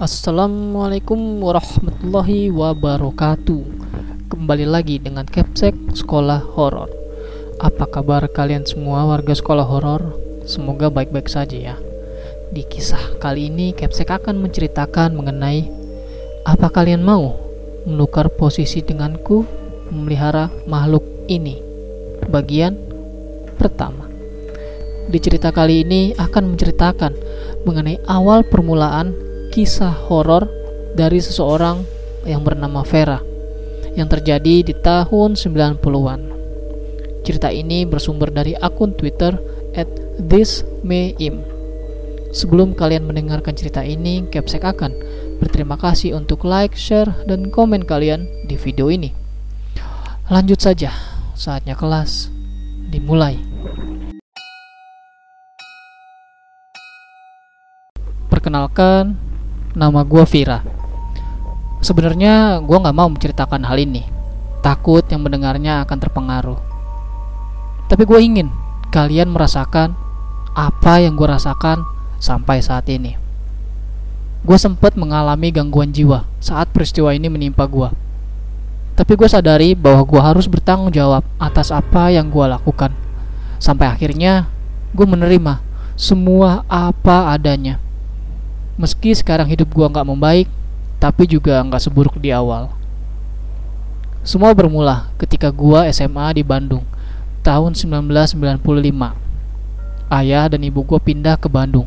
Assalamualaikum warahmatullahi wabarakatuh Kembali lagi dengan Capsek Sekolah Horor Apa kabar kalian semua warga sekolah horor? Semoga baik-baik saja ya Di kisah kali ini Capsek akan menceritakan mengenai Apa kalian mau menukar posisi denganku memelihara makhluk ini? Bagian pertama Di cerita kali ini akan menceritakan mengenai awal permulaan kisah horor dari seseorang yang bernama Vera yang terjadi di tahun 90-an. Cerita ini bersumber dari akun Twitter at thismayim. Sebelum kalian mendengarkan cerita ini, Capsek akan berterima kasih untuk like, share, dan komen kalian di video ini. Lanjut saja, saatnya kelas dimulai. Perkenalkan, nama gue Vira. Sebenarnya gue nggak mau menceritakan hal ini, takut yang mendengarnya akan terpengaruh. Tapi gue ingin kalian merasakan apa yang gue rasakan sampai saat ini. Gue sempat mengalami gangguan jiwa saat peristiwa ini menimpa gue. Tapi gue sadari bahwa gue harus bertanggung jawab atas apa yang gue lakukan. Sampai akhirnya gue menerima semua apa adanya Meski sekarang hidup gua nggak membaik, tapi juga nggak seburuk di awal. Semua bermula ketika gua SMA di Bandung tahun 1995. Ayah dan ibu gua pindah ke Bandung,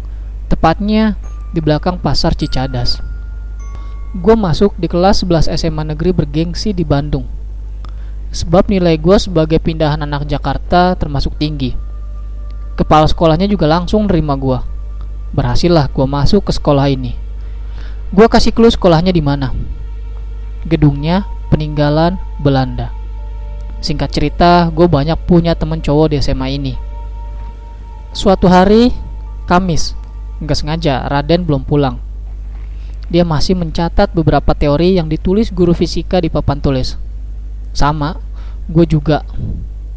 tepatnya di belakang pasar Cicadas. Gua masuk di kelas 11 SMA negeri bergengsi di Bandung. Sebab nilai gua sebagai pindahan anak Jakarta termasuk tinggi. Kepala sekolahnya juga langsung nerima gua Berhasillah gue masuk ke sekolah ini. Gue kasih clue sekolahnya di mana. Gedungnya peninggalan Belanda. Singkat cerita, gue banyak punya temen cowok di SMA ini. Suatu hari, Kamis, nggak sengaja Raden belum pulang. Dia masih mencatat beberapa teori yang ditulis guru fisika di papan tulis. Sama, gue juga.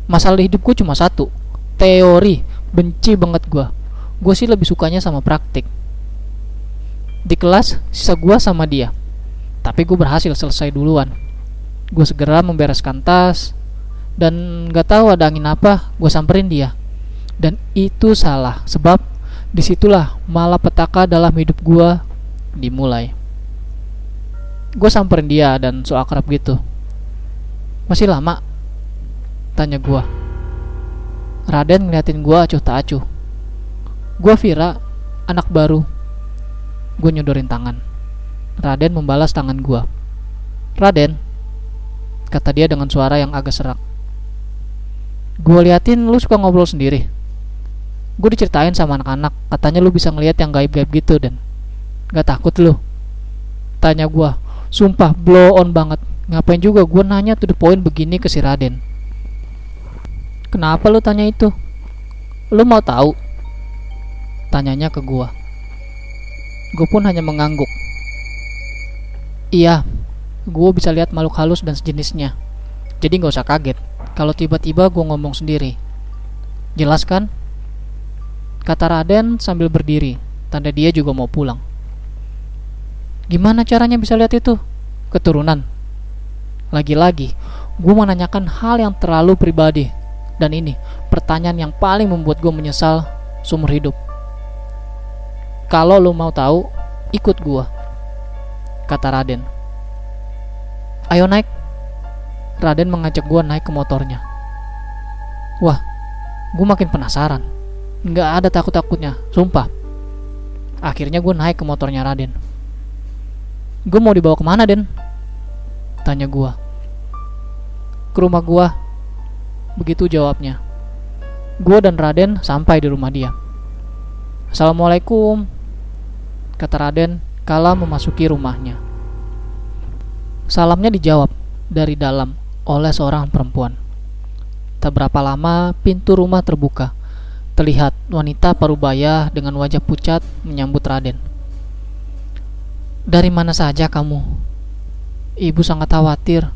Masalah hidupku cuma satu, teori. Benci banget gue gue sih lebih sukanya sama praktik. Di kelas sisa gue sama dia. Tapi gue berhasil selesai duluan. Gue segera membereskan tas dan gak tahu ada angin apa gue samperin dia. Dan itu salah sebab di situlah malah petaka dalam hidup gue dimulai. Gue samperin dia dan so akrab gitu. Masih lama? Tanya gue Raden ngeliatin gue acuh tak acuh Gua Vira, anak baru. Gue nyodorin tangan. Raden membalas tangan gua. Raden, kata dia dengan suara yang agak serak. Gue liatin lu suka ngobrol sendiri. Gue diceritain sama anak-anak, katanya lu bisa ngeliat yang gaib-gaib gitu dan gak takut lu. Tanya gue, sumpah blow on banget. Ngapain juga gue nanya tuh the point begini ke si Raden. Kenapa lu tanya itu? Lu mau tahu? Tanyanya ke gua. Gue pun hanya mengangguk. Iya, gue bisa lihat makhluk halus dan sejenisnya. Jadi nggak usah kaget kalau tiba-tiba gue ngomong sendiri. Jelas kan? Kata Raden sambil berdiri, tanda dia juga mau pulang. Gimana caranya bisa lihat itu? Keturunan. Lagi-lagi, gue menanyakan hal yang terlalu pribadi. Dan ini pertanyaan yang paling membuat gue menyesal seumur hidup. Kalau lo mau tahu, ikut gua. Kata Raden. Ayo naik. Raden mengajak gua naik ke motornya. Wah, gua makin penasaran. Nggak ada takut-takutnya, sumpah. Akhirnya gua naik ke motornya Raden. Gue mau dibawa ke mana, Den? Tanya gua. Ke rumah gua. Begitu jawabnya. Gua dan Raden sampai di rumah dia. Assalamualaikum, kata Raden kala memasuki rumahnya. Salamnya dijawab dari dalam oleh seorang perempuan. Tak berapa lama pintu rumah terbuka. Terlihat wanita parubaya dengan wajah pucat menyambut Raden. Dari mana saja kamu? Ibu sangat khawatir.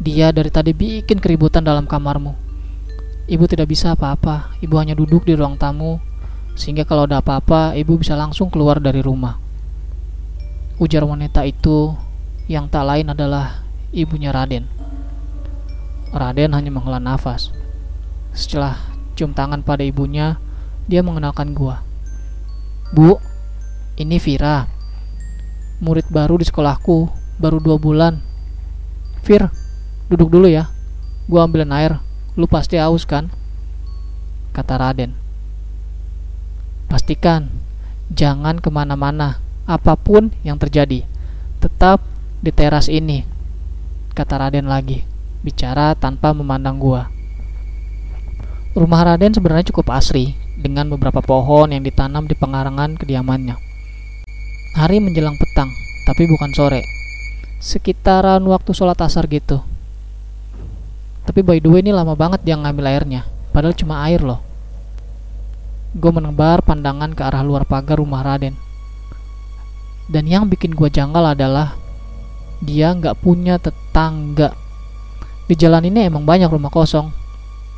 Dia dari tadi bikin keributan dalam kamarmu. Ibu tidak bisa apa-apa. Ibu hanya duduk di ruang tamu sehingga kalau ada apa-apa ibu bisa langsung keluar dari rumah. Ujar wanita itu yang tak lain adalah ibunya Raden. Raden hanya menghela nafas. Setelah cium tangan pada ibunya, dia mengenalkan gua. Bu, ini Vira. Murid baru di sekolahku, baru dua bulan. Vir, duduk dulu ya. Gua ambilin air. Lu pasti haus kan? Kata Raden. Pastikan, jangan ke mana-mana, apa pun yang terjadi. Tetap di teras ini, kata Raden lagi, bicara tanpa memandang gua. Rumah Raden sebenarnya cukup asri, dengan beberapa pohon yang ditanam di pengarangan kediamannya. Hari menjelang petang, tapi bukan sore. Sekitaran waktu sholat asar gitu. Tapi by the way ini lama banget dia ngambil airnya, padahal cuma air loh. Gue menebar pandangan ke arah luar pagar rumah Raden. Dan yang bikin gue janggal adalah dia nggak punya tetangga. Di jalan ini emang banyak rumah kosong,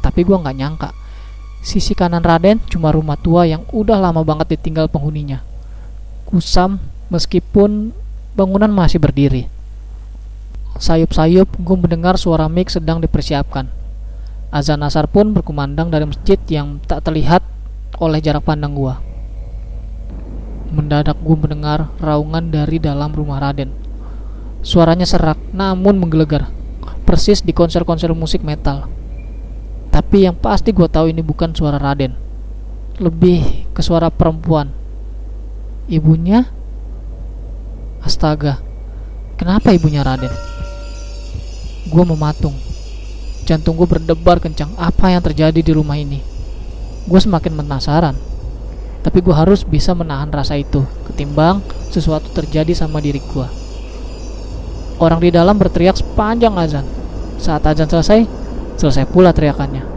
tapi gue nggak nyangka Sisi kanan Raden cuma rumah tua yang udah lama banget ditinggal penghuninya. Kusam meskipun bangunan masih berdiri. Sayup-sayup gue mendengar suara mic sedang dipersiapkan. Azan asar pun berkumandang dari masjid yang tak terlihat oleh jarak pandang gue. Mendadak gue mendengar raungan dari dalam rumah Raden. Suaranya serak namun menggelegar, persis di konser-konser musik metal. Tapi yang pasti gue tahu ini bukan suara Raden. Lebih ke suara perempuan. Ibunya? Astaga. Kenapa ibunya Raden? Gue mematung. Jantung gue berdebar kencang. Apa yang terjadi di rumah ini? Gue semakin penasaran. Tapi gue harus bisa menahan rasa itu. Ketimbang sesuatu terjadi sama diri gue. Orang di dalam berteriak sepanjang azan. Saat azan selesai, Selesai pula teriakannya.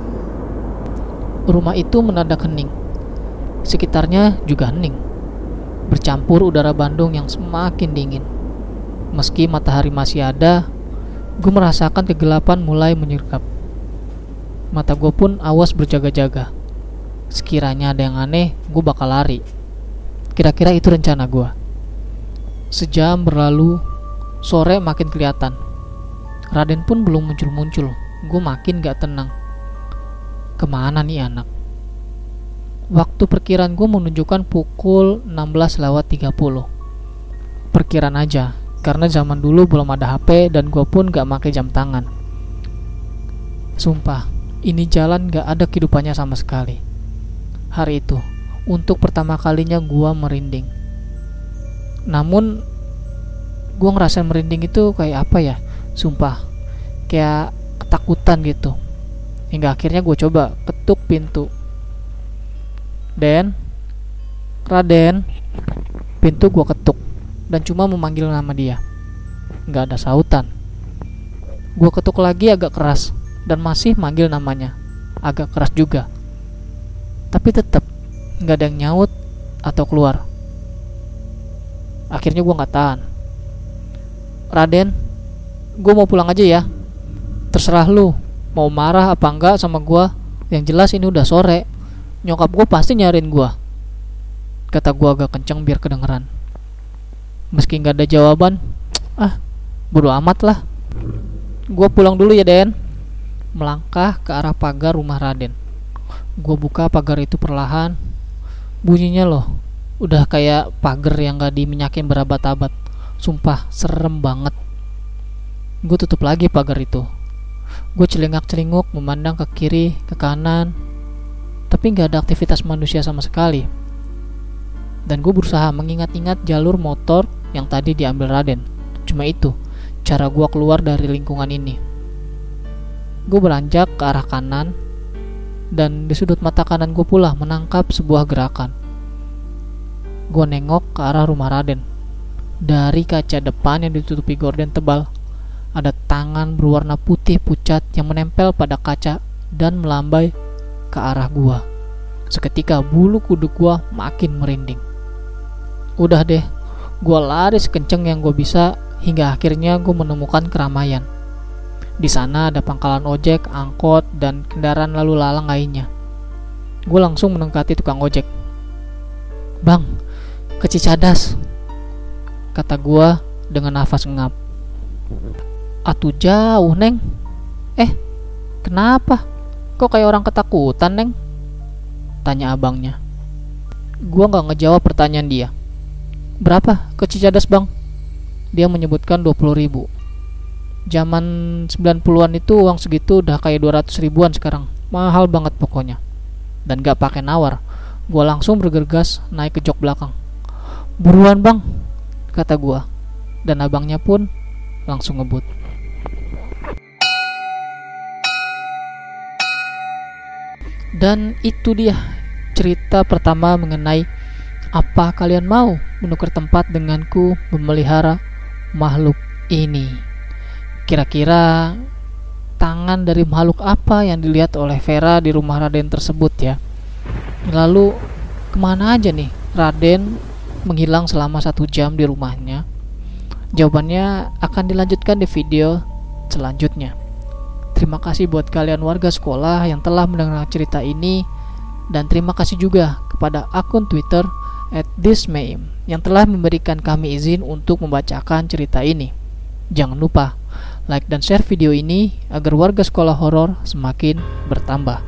Rumah itu mendadak hening. Sekitarnya juga hening. Bercampur udara Bandung yang semakin dingin. Meski matahari masih ada, gue merasakan kegelapan mulai menyergap. Mata gue pun awas berjaga-jaga. Sekiranya ada yang aneh, gue bakal lari. Kira-kira itu rencana gue. Sejam berlalu, sore makin kelihatan. Raden pun belum muncul-muncul gue makin gak tenang. Ke mana nih anak? Waktu perkiraan gue menunjukkan pukul 16 lewat 30. Perkiraan aja, karena zaman dulu belum ada HP dan gue pun gak pakai jam tangan. Sumpah, ini jalan gak ada kehidupannya sama sekali. Hari itu, untuk pertama kalinya gue merinding. Namun, gue ngerasain merinding itu kayak apa ya? Sumpah, kayak ketakutan gitu. Hingga akhirnya gue coba ketuk pintu. Den Raden pintu gue ketuk. Dan cuma memanggil nama dia. Nggak ada sautan. Gue ketuk lagi agak keras. Dan masih manggil namanya. Agak keras juga tapi tetap nggak ada yang nyaut atau keluar. Akhirnya gue nggak tahan. Raden gue mau pulang aja ya. Terserah lu mau marah apa enggak sama gua. Yang jelas ini udah sore. Nyokap gua pasti nyariin gua. Kata gua agak kenceng biar kedengeran. Meski nggak ada jawaban ah bodo amat lah. Gua pulang dulu ya Den. Melangkah ke arah pagar rumah Raden gua buka pagar itu perlahan bunyinya loh udah kayak pagar yang gak diminyakin berabad-abad sumpah serem banget gue tutup lagi pagar itu Gue celingak-celinguk memandang ke kiri, ke kanan, tapi nggak ada aktivitas manusia sama sekali. Dan gue berusaha mengingat-ingat jalur motor yang tadi diambil Raden. Cuma itu, cara gue keluar dari lingkungan ini. Gue beranjak ke arah kanan, dan di sudut mata kanan gue pula menangkap sebuah gerakan. Gue nengok ke arah rumah Raden. Dari kaca depan yang ditutupi gorden tebal, ada tangan berwarna putih pucat yang menempel pada kaca dan melambai ke arah gua. Seketika bulu kuduk gua makin merinding. Udah deh, gua lari sekenceng yang gua bisa hingga akhirnya gua menemukan keramaian. Di sana ada pangkalan ojek, angkot, dan kendaraan lalu lalang lainnya. Gue langsung mendekati tukang ojek. Bang, ke Cicadas. kata gua dengan nafas ngap. Atuh jauh, Neng. Eh, kenapa? Kok kayak orang ketakutan, Neng? Tanya abangnya. Gua nggak ngejawab pertanyaan dia. Berapa ke Cicadas, Bang? Dia menyebutkan 20 ribu. Zaman 90-an itu uang segitu udah kayak 200 ribuan sekarang. Mahal banget pokoknya. Dan gak pakai nawar. Gua langsung bergegas naik ke jok belakang. Buruan bang, kata gua. Dan abangnya pun langsung ngebut. Dan itu dia cerita pertama mengenai apa kalian mau menukar tempat denganku memelihara makhluk ini. Kira-kira tangan dari makhluk apa yang dilihat oleh Vera di rumah Raden tersebut ya? Lalu ke mana aja nih Raden menghilang selama satu jam di rumahnya? Jawabannya akan dilanjutkan di video selanjutnya. Terima kasih buat kalian warga sekolah yang telah mendengar cerita ini dan terima kasih juga kepada akun Twitter at thismayim yang telah memberikan kami izin untuk membacakan cerita ini. Jangan lupa like dan share video ini agar warga sekolah horor semakin bertambah.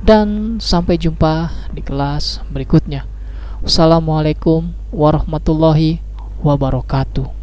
Dan sampai jumpa di kelas berikutnya. Wassalamualaikum warahmatullahi wabarakatuh.